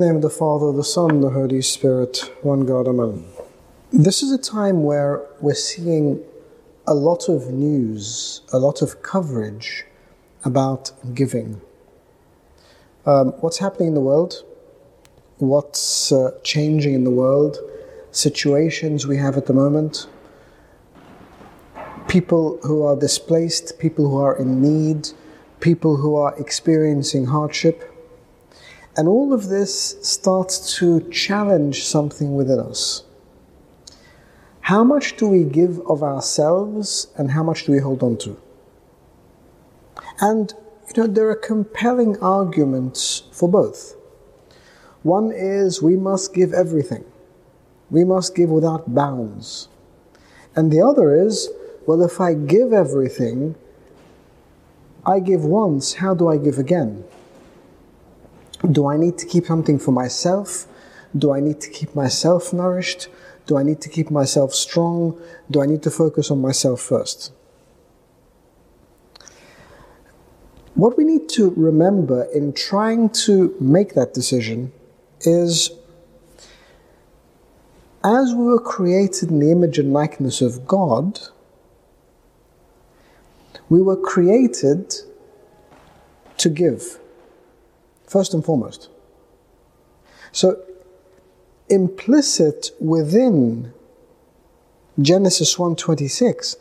Name of the Father, the Son, the Holy Spirit, one God, Amen. This is a time where we're seeing a lot of news, a lot of coverage about giving. Um, what's happening in the world? What's uh, changing in the world? Situations we have at the moment? People who are displaced, people who are in need, people who are experiencing hardship. And all of this starts to challenge something within us. How much do we give of ourselves and how much do we hold on to? And, you know, there are compelling arguments for both. One is we must give everything, we must give without bounds. And the other is, well, if I give everything, I give once, how do I give again? Do I need to keep something for myself? Do I need to keep myself nourished? Do I need to keep myself strong? Do I need to focus on myself first? What we need to remember in trying to make that decision is as we were created in the image and likeness of God, we were created to give first and foremost. So, implicit within Genesis 1:26,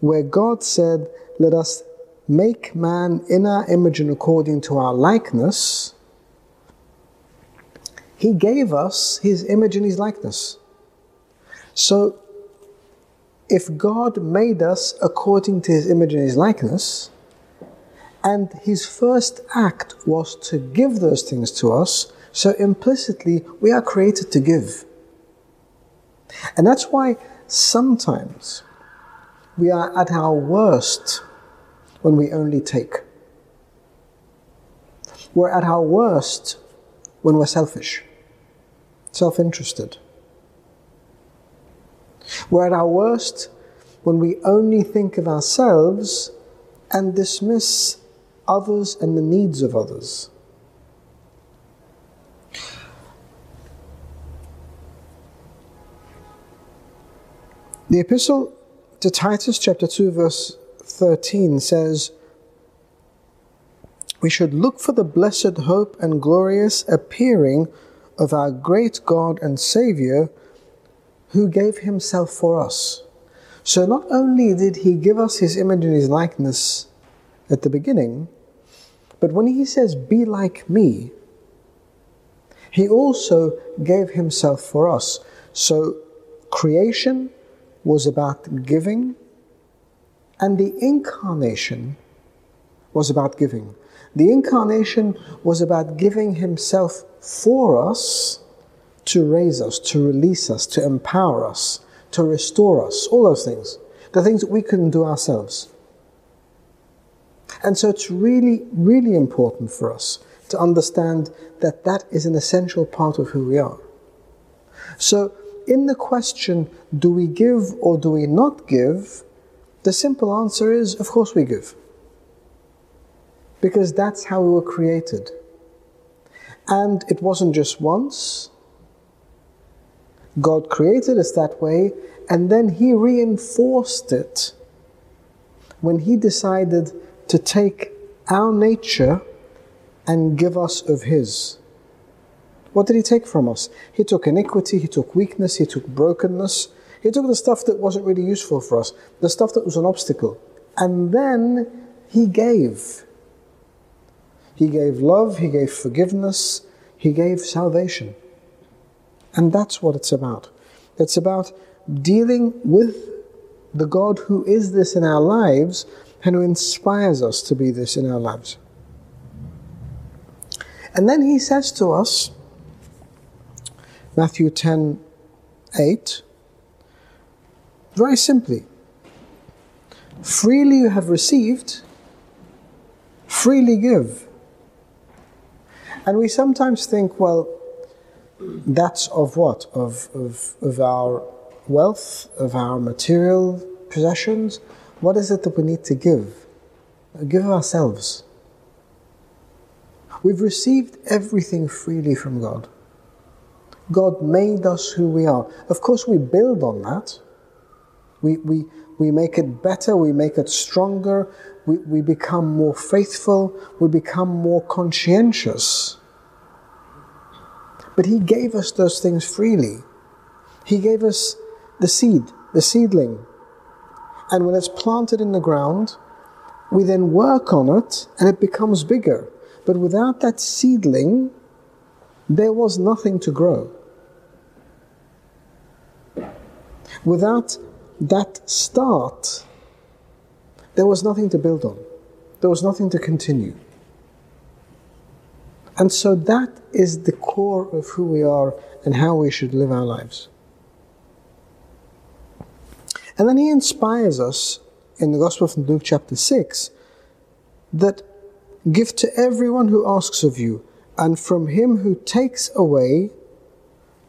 where God said, "Let us make man in our image and according to our likeness," He gave us His image and His likeness. So, if God made us according to His image and His likeness, and his first act was to give those things to us. So implicitly, we are created to give. And that's why sometimes we are at our worst when we only take. We're at our worst when we're selfish, self interested. We're at our worst when we only think of ourselves and dismiss others and the needs of others. The epistle to Titus, chapter 2, verse 13 says, We should look for the blessed hope and glorious appearing of our great God and Savior who gave himself for us. So not only did he give us his image and his likeness at the beginning, but when he says, Be like me, he also gave himself for us. So creation was about giving, and the incarnation was about giving. The incarnation was about giving himself for us to raise us, to release us, to empower us, to restore us, all those things. The things that we couldn't do ourselves. And so it's really, really important for us to understand that that is an essential part of who we are. So, in the question, do we give or do we not give? The simple answer is, of course, we give. Because that's how we were created. And it wasn't just once. God created us that way, and then He reinforced it when He decided to take our nature and give us of His. What did He take from us? He took iniquity, He took weakness, He took brokenness, He took the stuff that wasn't really useful for us, the stuff that was an obstacle. And then He gave. He gave love, He gave forgiveness, He gave salvation. And that's what it's about. It's about dealing with the God who is this in our lives and who inspires us to be this in our lives. And then he says to us, Matthew 10 8, very simply, freely you have received, freely give. And we sometimes think, well, that's of what? Of, of, of our wealth, of our material possessions? What is it that we need to give? Give ourselves. We've received everything freely from God. God made us who we are. Of course, we build on that. We, we, we make it better, we make it stronger, we, we become more faithful, we become more conscientious. But He gave us those things freely. He gave us the seed, the seedling. And when it's planted in the ground, we then work on it and it becomes bigger. But without that seedling, there was nothing to grow. Without that start, there was nothing to build on. There was nothing to continue. And so that is the core of who we are and how we should live our lives. And then he inspires us in the Gospel of Luke, chapter 6, that give to everyone who asks of you, and from him who takes away,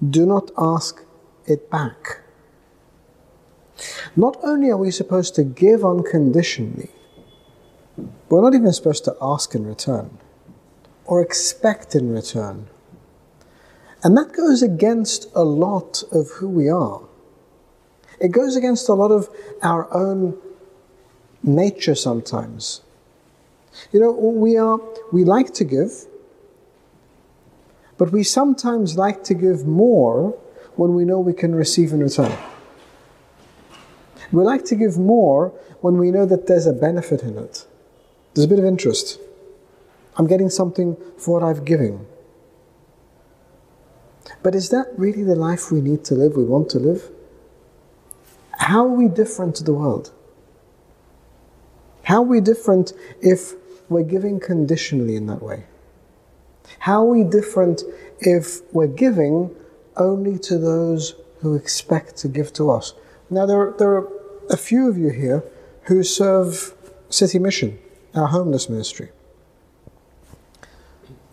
do not ask it back. Not only are we supposed to give unconditionally, we're not even supposed to ask in return or expect in return. And that goes against a lot of who we are. It goes against a lot of our own nature sometimes. You know, we are we like to give, but we sometimes like to give more when we know we can receive in return. We like to give more when we know that there's a benefit in it. There's a bit of interest. I'm getting something for what I've given. But is that really the life we need to live, we want to live? How are we different to the world? How are we different if we're giving conditionally in that way? How are we different if we're giving only to those who expect to give to us? Now, there are, there are a few of you here who serve City Mission, our homeless ministry.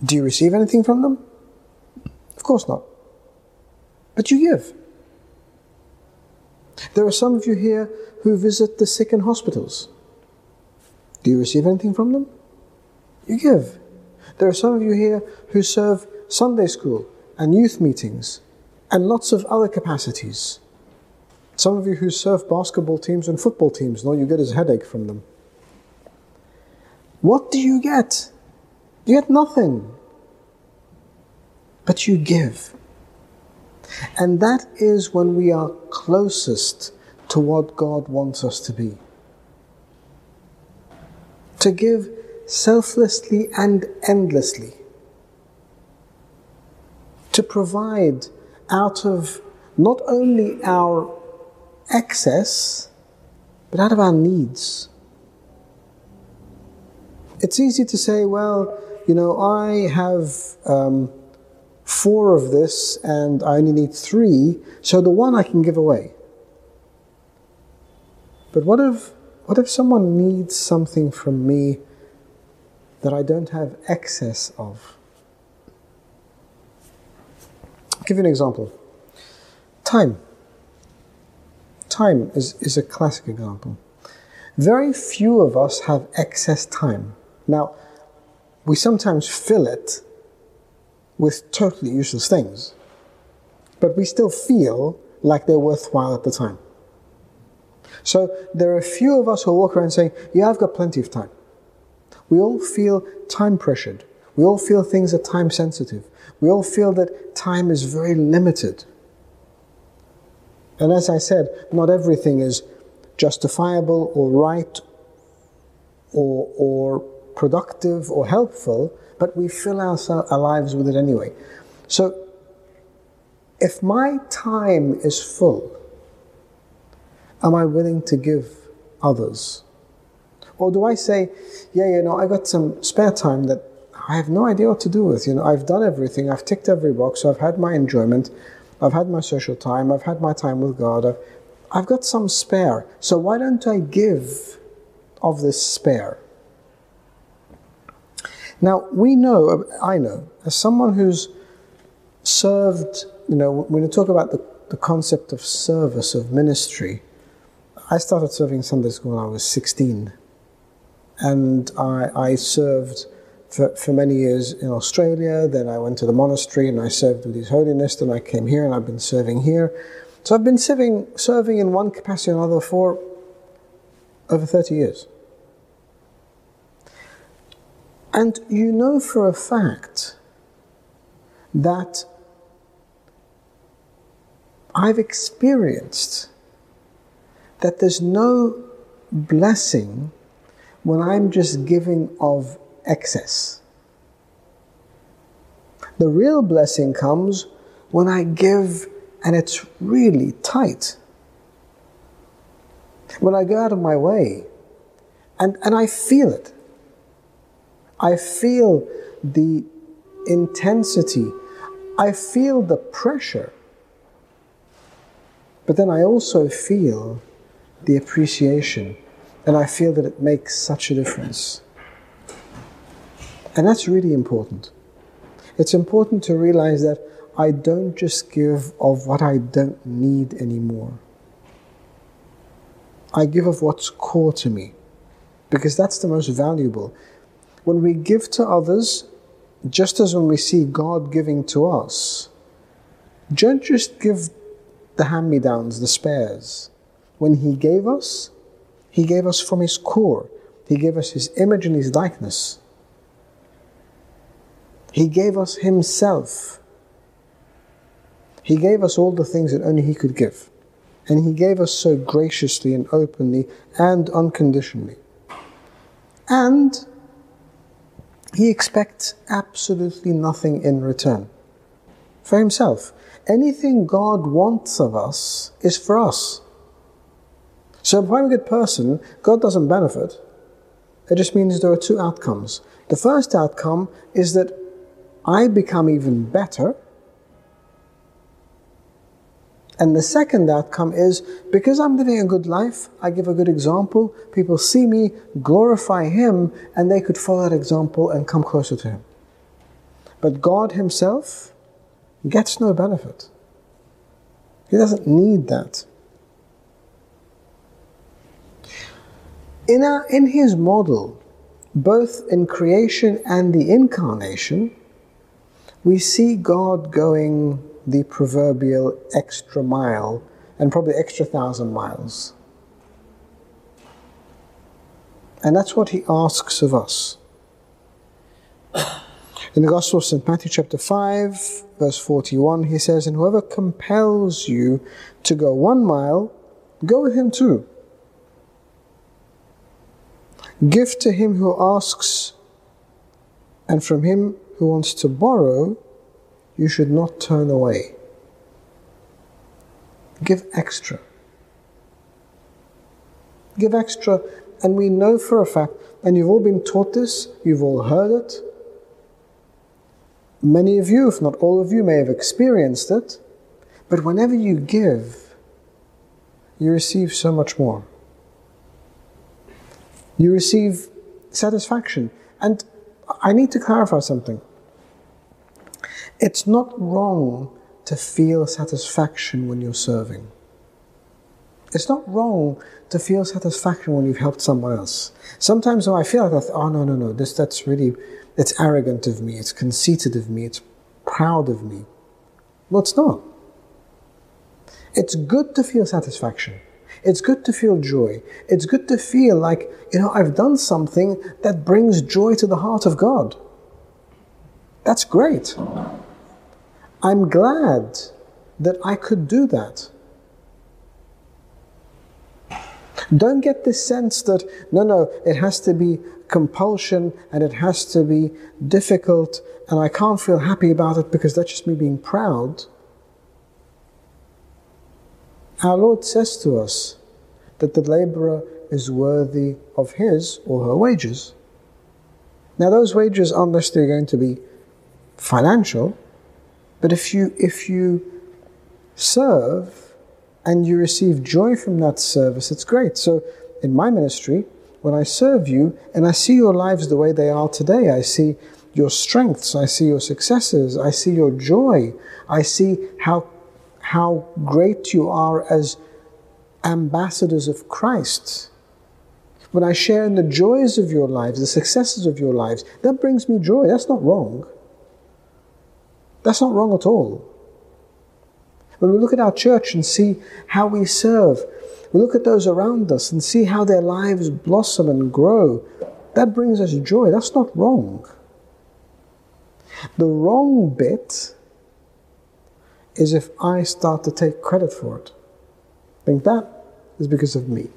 Do you receive anything from them? Of course not. But you give. There are some of you here who visit the sick in hospitals. Do you receive anything from them? You give. There are some of you here who serve Sunday school and youth meetings and lots of other capacities. Some of you who serve basketball teams and football teams, and all you get is headache from them. What do you get? You get nothing. But you give. And that is when we are closest to what God wants us to be. To give selflessly and endlessly. To provide out of not only our excess, but out of our needs. It's easy to say, well, you know, I have um, four of this and I only need three, so the one I can give away. But what if, what if someone needs something from me that I don't have excess of? I'll give you an example. Time. Time is, is a classic example. Very few of us have excess time. Now, we sometimes fill it with totally useless things, but we still feel like they're worthwhile at the time. So there are a few of us who walk around saying, Yeah, I've got plenty of time. We all feel time pressured. We all feel things are time sensitive. We all feel that time is very limited. And as I said, not everything is justifiable or right or, or productive or helpful, but we fill our, our lives with it anyway. So, if my time is full, am I willing to give others? Or do I say, yeah, you know, I got some spare time that I have no idea what to do with. You know, I've done everything, I've ticked every box, so I've had my enjoyment, I've had my social time, I've had my time with God, I've, I've got some spare. So why don't I give of this spare? Now, we know, I know, as someone who's served, you know, when you talk about the, the concept of service, of ministry, I started serving Sunday school when I was 16. And I, I served for, for many years in Australia. Then I went to the monastery and I served with His Holiness. Then I came here and I've been serving here. So I've been serving, serving in one capacity or another for over 30 years. And you know for a fact that I've experienced that there's no blessing when I'm just giving of excess. The real blessing comes when I give and it's really tight. When I go out of my way and, and I feel it. I feel the intensity. I feel the pressure. But then I also feel the appreciation. And I feel that it makes such a difference. And that's really important. It's important to realize that I don't just give of what I don't need anymore. I give of what's core to me because that's the most valuable. When we give to others, just as when we see God giving to us, don't just give the hand me downs, the spares. When He gave us, He gave us from His core, He gave us His image and His likeness. He gave us Himself. He gave us all the things that only He could give. And He gave us so graciously and openly and unconditionally. And He expects absolutely nothing in return for Himself. Anything God wants of us is for us. So, if I'm a good person, God doesn't benefit. It just means there are two outcomes. The first outcome is that I become even better. And the second outcome is because I'm living a good life, I give a good example, people see me, glorify Him, and they could follow that example and come closer to Him. But God Himself gets no benefit. He doesn't need that. In, our, in His model, both in creation and the incarnation, we see God going the proverbial extra mile and probably extra thousand miles. And that's what he asks of us. In the Gospel of St. Matthew, chapter 5, verse 41, he says, And whoever compels you to go one mile, go with him two. Give to him who asks, and from him who wants to borrow, you should not turn away. Give extra. Give extra, and we know for a fact, and you've all been taught this, you've all heard it. Many of you, if not all of you, may have experienced it, but whenever you give, you receive so much more. You receive satisfaction. And I need to clarify something. It's not wrong to feel satisfaction when you're serving. It's not wrong to feel satisfaction when you've helped someone else. Sometimes though I feel like, oh no, no, no, this that's really, it's arrogant of me, it's conceited of me, it's proud of me. Well, it's not. It's good to feel satisfaction. It's good to feel joy. It's good to feel like, you know, I've done something that brings joy to the heart of God. That's great. I'm glad that I could do that. Don't get this sense that, no, no, it has to be compulsion and it has to be difficult and I can't feel happy about it because that's just me being proud. Our Lord says to us that the laborer is worthy of his or her wages. Now, those wages aren't necessarily going to be financial, but if you, if you serve and you receive joy from that service, it's great. So in my ministry, when I serve you and I see your lives the way they are today, I see your strengths, I see your successes, I see your joy, I see how, how great you are as ambassadors of Christ. when I share in the joys of your lives, the successes of your lives, that brings me joy. That's not wrong. That's not wrong at all. When we look at our church and see how we serve, we look at those around us and see how their lives blossom and grow, that brings us joy. That's not wrong. The wrong bit is if I start to take credit for it. Think that is because of me.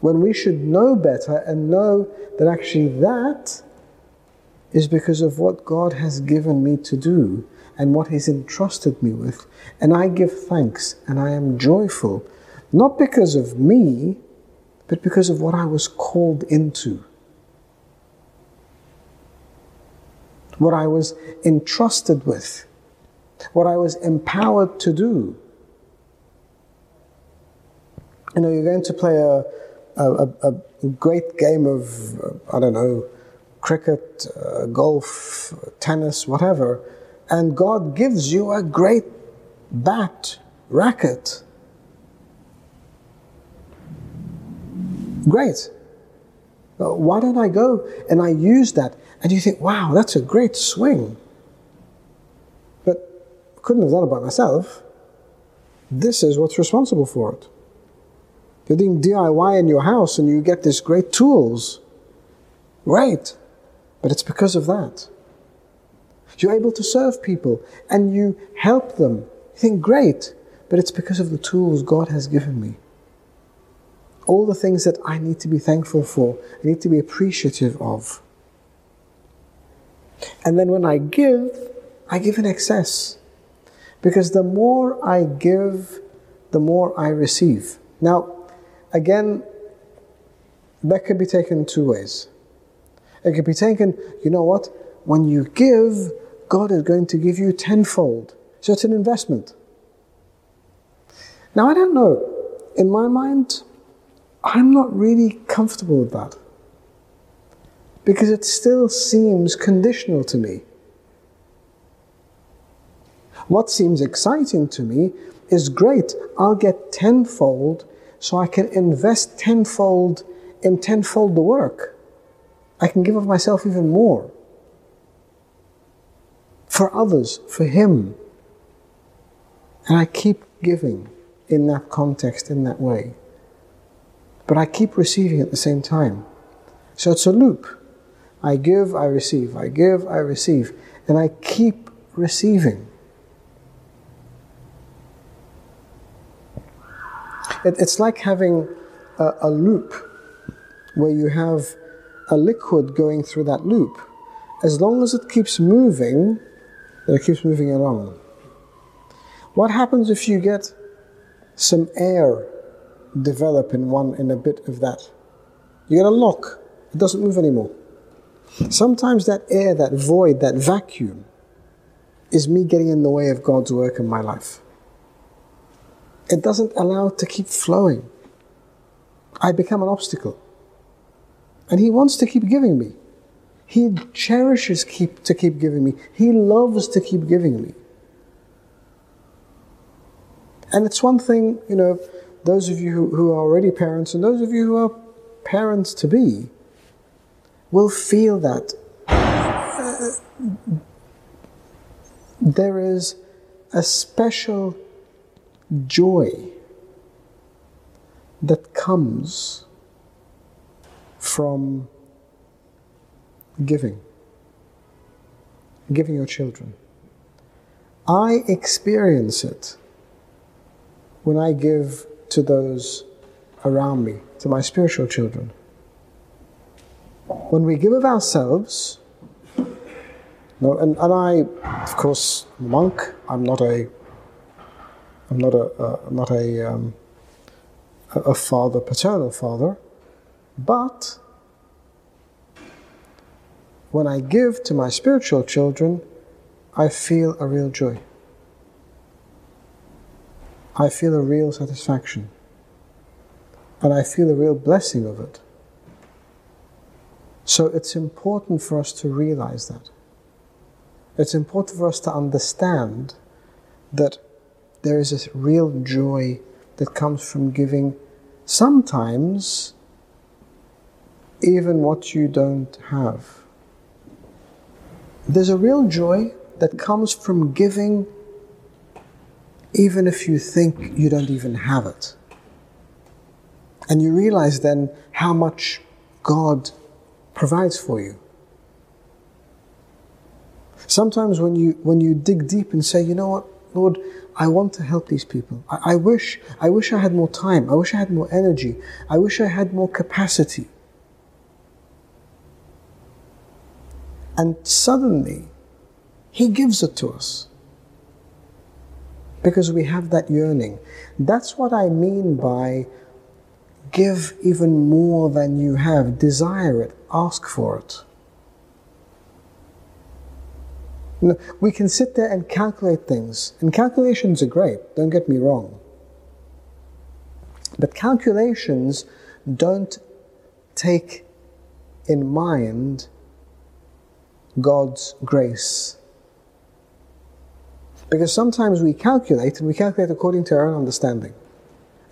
When we should know better and know that actually that is because of what God has given me to do and what He's entrusted me with. And I give thanks and I am joyful, not because of me, but because of what I was called into. What I was entrusted with, what I was empowered to do. You know, you're going to play a, a, a, great game of, I don't know, cricket, uh, golf, tennis, whatever, and God gives you a great bat, racket. Great. Uh, why don't I go and I use that? And you think, wow, that's a great swing. But couldn't have done it by myself. This is what's responsible for it. You're doing DIY in your house and you get these great tools. Great. But it's because of that. You're able to serve people and you help them. You think, great. But it's because of the tools God has given me. All the things that I need to be thankful for, I need to be appreciative of. And then when I give, I give in excess. Because the more I give, the more I receive. Now, Again, that could be taken two ways. It could be taken, you know what? When you give, God is going to give you tenfold. So it's an investment. Now, I don't know. In my mind, I'm not really comfortable with that. Because it still seems conditional to me. What seems exciting to me is great, I'll get tenfold so I can invest tenfold in tenfold the work. I can give of myself even more. For others, for Him. And I keep giving in that context, in that way. But I keep receiving at the same time. So it's a loop. I give, I receive. I give, I receive. And I keep receiving. It, it's like having a, a loop where you have a liquid going through that loop. As long as it keeps moving, it keeps moving along. What happens if you get some air develop in one in a bit of that? You get a lock. It doesn't move anymore. Sometimes that air, that void, that vacuum is me getting in the way of God's work in my life it doesn't allow it to keep flowing. I become an obstacle. And He wants to keep giving me. He cherishes keep, to keep giving me. He loves to keep giving me. And it's one thing, you know, those of you who, who are already parents and those of you who are parents to be will feel that uh, there is a special joy that comes from giving, giving your children. I experience it when I give to those around me, to my spiritual children. When we give of ourselves, no, and, and I, of course, am a monk, I'm not a I'm not a, a not a, um, a father, paternal father, but when I give to my spiritual children, I feel a real joy. I feel a real satisfaction. And I feel a real blessing of it. So it's important for us to realize that. It's important for us to understand that there is a real joy that comes from giving sometimes even what you don't have. There's a real joy that comes from giving, even if you think you don't even have it. And you realize then how much God provides for you. Sometimes when you when you dig deep and say, you know what, Lord, I want to help these people. I, I wish I wish I had more time. I wish I had more energy. I wish I had more capacity. And suddenly, He gives it to us. Because we have that yearning. That's what I mean by give even more than you have. Desire it. Ask for it. we can sit there and calculate things, and calculations are great, don't get me wrong. But calculations don't take in mind God's grace. Because sometimes we calculate, and we calculate according to our own understanding,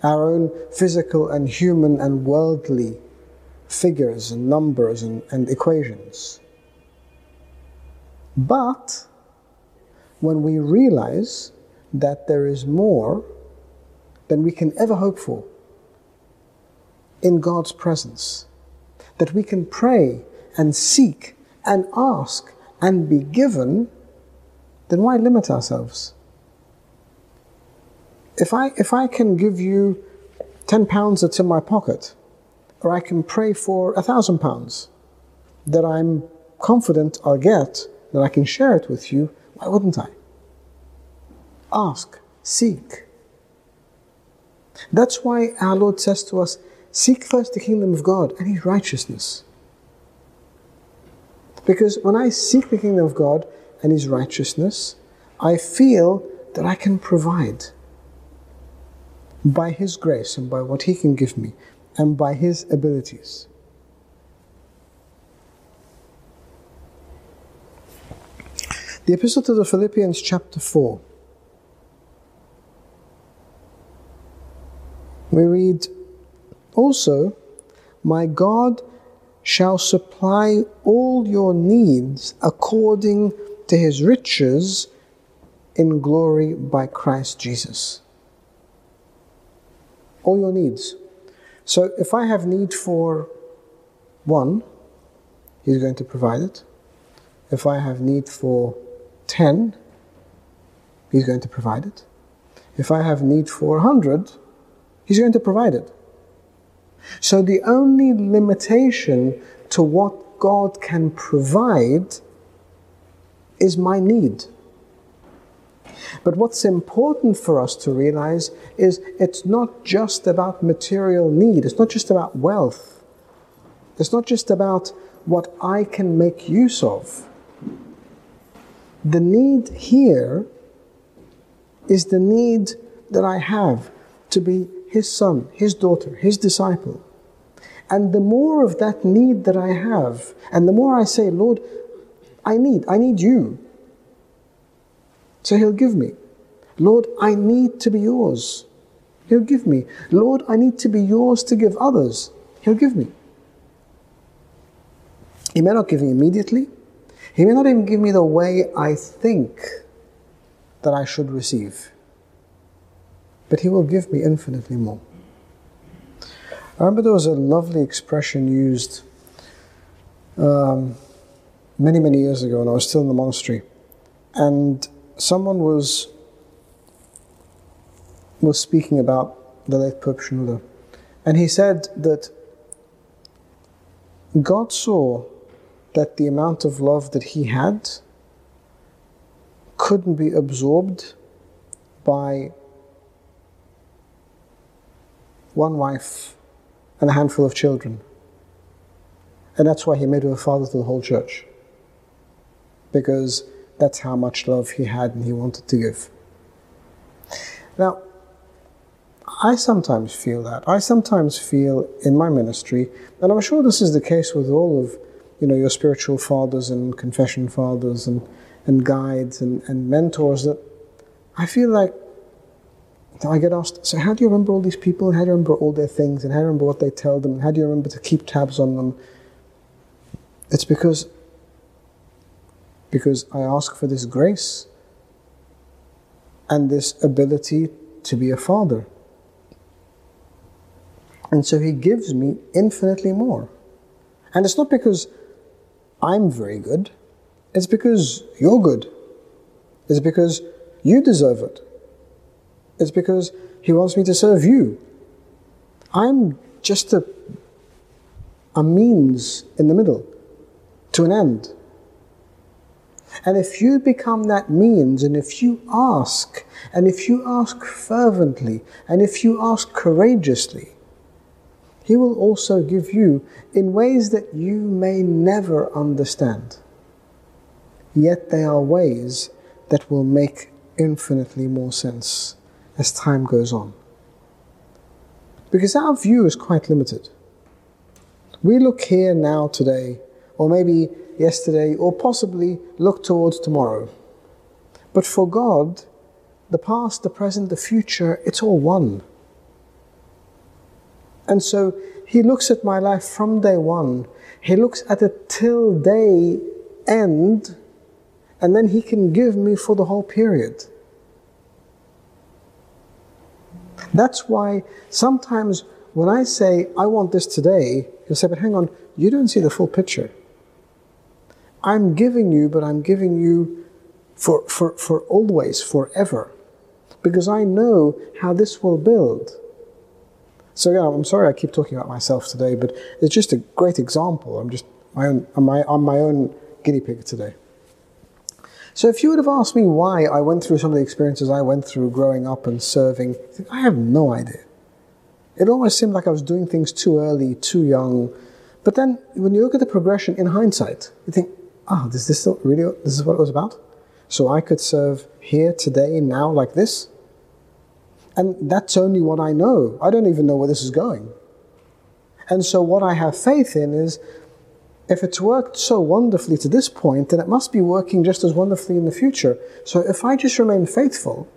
our own physical and human and worldly figures and numbers and, and equations. But when we realize that there is more than we can ever hope for in God's presence, that we can pray and seek and ask and be given, then why limit ourselves? If I, if I can give you 10 pounds that's in my pocket, or I can pray for a thousand pounds that I'm confident I'll get, that I can share it with you, why wouldn't I? Ask, seek. That's why our Lord says to us, Seek first the kingdom of God and His righteousness. Because when I seek the kingdom of God and His righteousness, I feel that I can provide by His grace and by what He can give me and by His abilities. The Epistle to the Philippians, chapter 4. We read, Also, my God shall supply all your needs according to his riches in glory by Christ Jesus. All your needs. So if I have need for one, he's going to provide it. If I have need for 10, he's going to provide it. If I have need for 100, he's going to provide it. So the only limitation to what God can provide is my need. But what's important for us to realize is it's not just about material need, it's not just about wealth, it's not just about what I can make use of. The need here is the need that I have to be his son, his daughter, his disciple. And the more of that need that I have, and the more I say, Lord, I need, I need you. So he'll give me. Lord, I need to be yours. He'll give me. Lord, I need to be yours to give others. He'll give me. He may not give me immediately. He may not even give me the way I think that I should receive but He will give me infinitely more. I remember there was a lovely expression used um, many, many years ago when I was still in the monastery, and someone was was speaking about the late Pope Shenouda, and he said that God saw that the amount of love that he had couldn't be absorbed by one wife, and a handful of children. And that's why he made her a father to the whole church. Because that's how much love he had and he wanted to give. Now, I sometimes feel that. I sometimes feel in my ministry, and I'm sure this is the case with all of you know your spiritual fathers and confession fathers and, and guides and, and mentors, that I feel like I get asked, so how do you remember all these people? And how do you remember all their things? And how do you remember what they tell them? And how do you remember to keep tabs on them? It's because, because I ask for this grace and this ability to be a father. And so he gives me infinitely more. And it's not because I'm very good, it's because you're good. It's because you deserve it. It's because He wants me to serve you. I'm just a, a means in the middle to an end. And if you become that means, and if you ask, and if you ask fervently, and if you ask courageously, He will also give you in ways that you may never understand. Yet they are ways that will make infinitely more sense as time goes on. Because our view is quite limited. We look here now today, or maybe yesterday, or possibly look towards tomorrow. But for God, the past, the present, the future, it's all one. And so He looks at my life from day one, He looks at it till day end, and then He can give me for the whole period. That's why sometimes when I say, I want this today, you'll say, but hang on, you don't see the full picture. I'm giving you, but I'm giving you for, for, for always, forever. Because I know how this will build. So yeah, I'm sorry I keep talking about myself today, but it's just a great example. I'm just my own, I'm my, my own guinea pig today. So if you would have asked me why I went through some of the experiences I went through growing up and serving, I have no idea. It almost seemed like I was doing things too early, too young. But then when you look at the progression in hindsight, you think, ah, oh, is this really this is what it was about? So I could serve here today, now, like this? And that's only what I know. I don't even know where this is going. And so what I have faith in is if it's worked so wonderfully to this point, then it must be working just as wonderfully in the future. So if I just remain faithful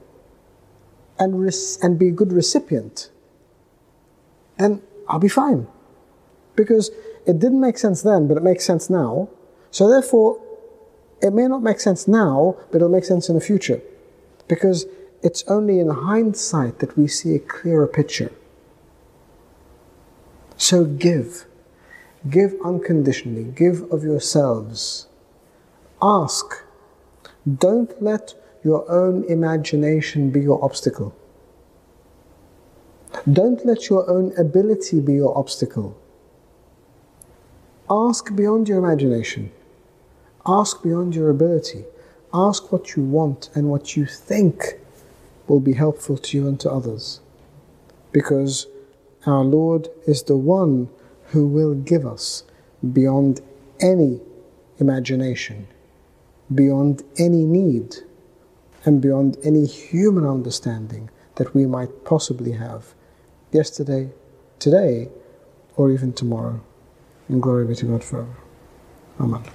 and, res- and be a good recipient, then I'll be fine. Because it didn't make sense then, but it makes sense now. So therefore, it may not make sense now, but it'll make sense in the future. Because it's only in hindsight that we see a clearer picture. So give. Give unconditionally. Give of yourselves. Ask. Don't let your own imagination be your obstacle. Don't let your own ability be your obstacle. Ask beyond your imagination. Ask beyond your ability. Ask what you want and what you think will be helpful to you and to others. Because our Lord is the one who will give us beyond any imagination, beyond any need, and beyond any human understanding that we might possibly have yesterday, today, or even tomorrow. And glory be to God forever. Amen.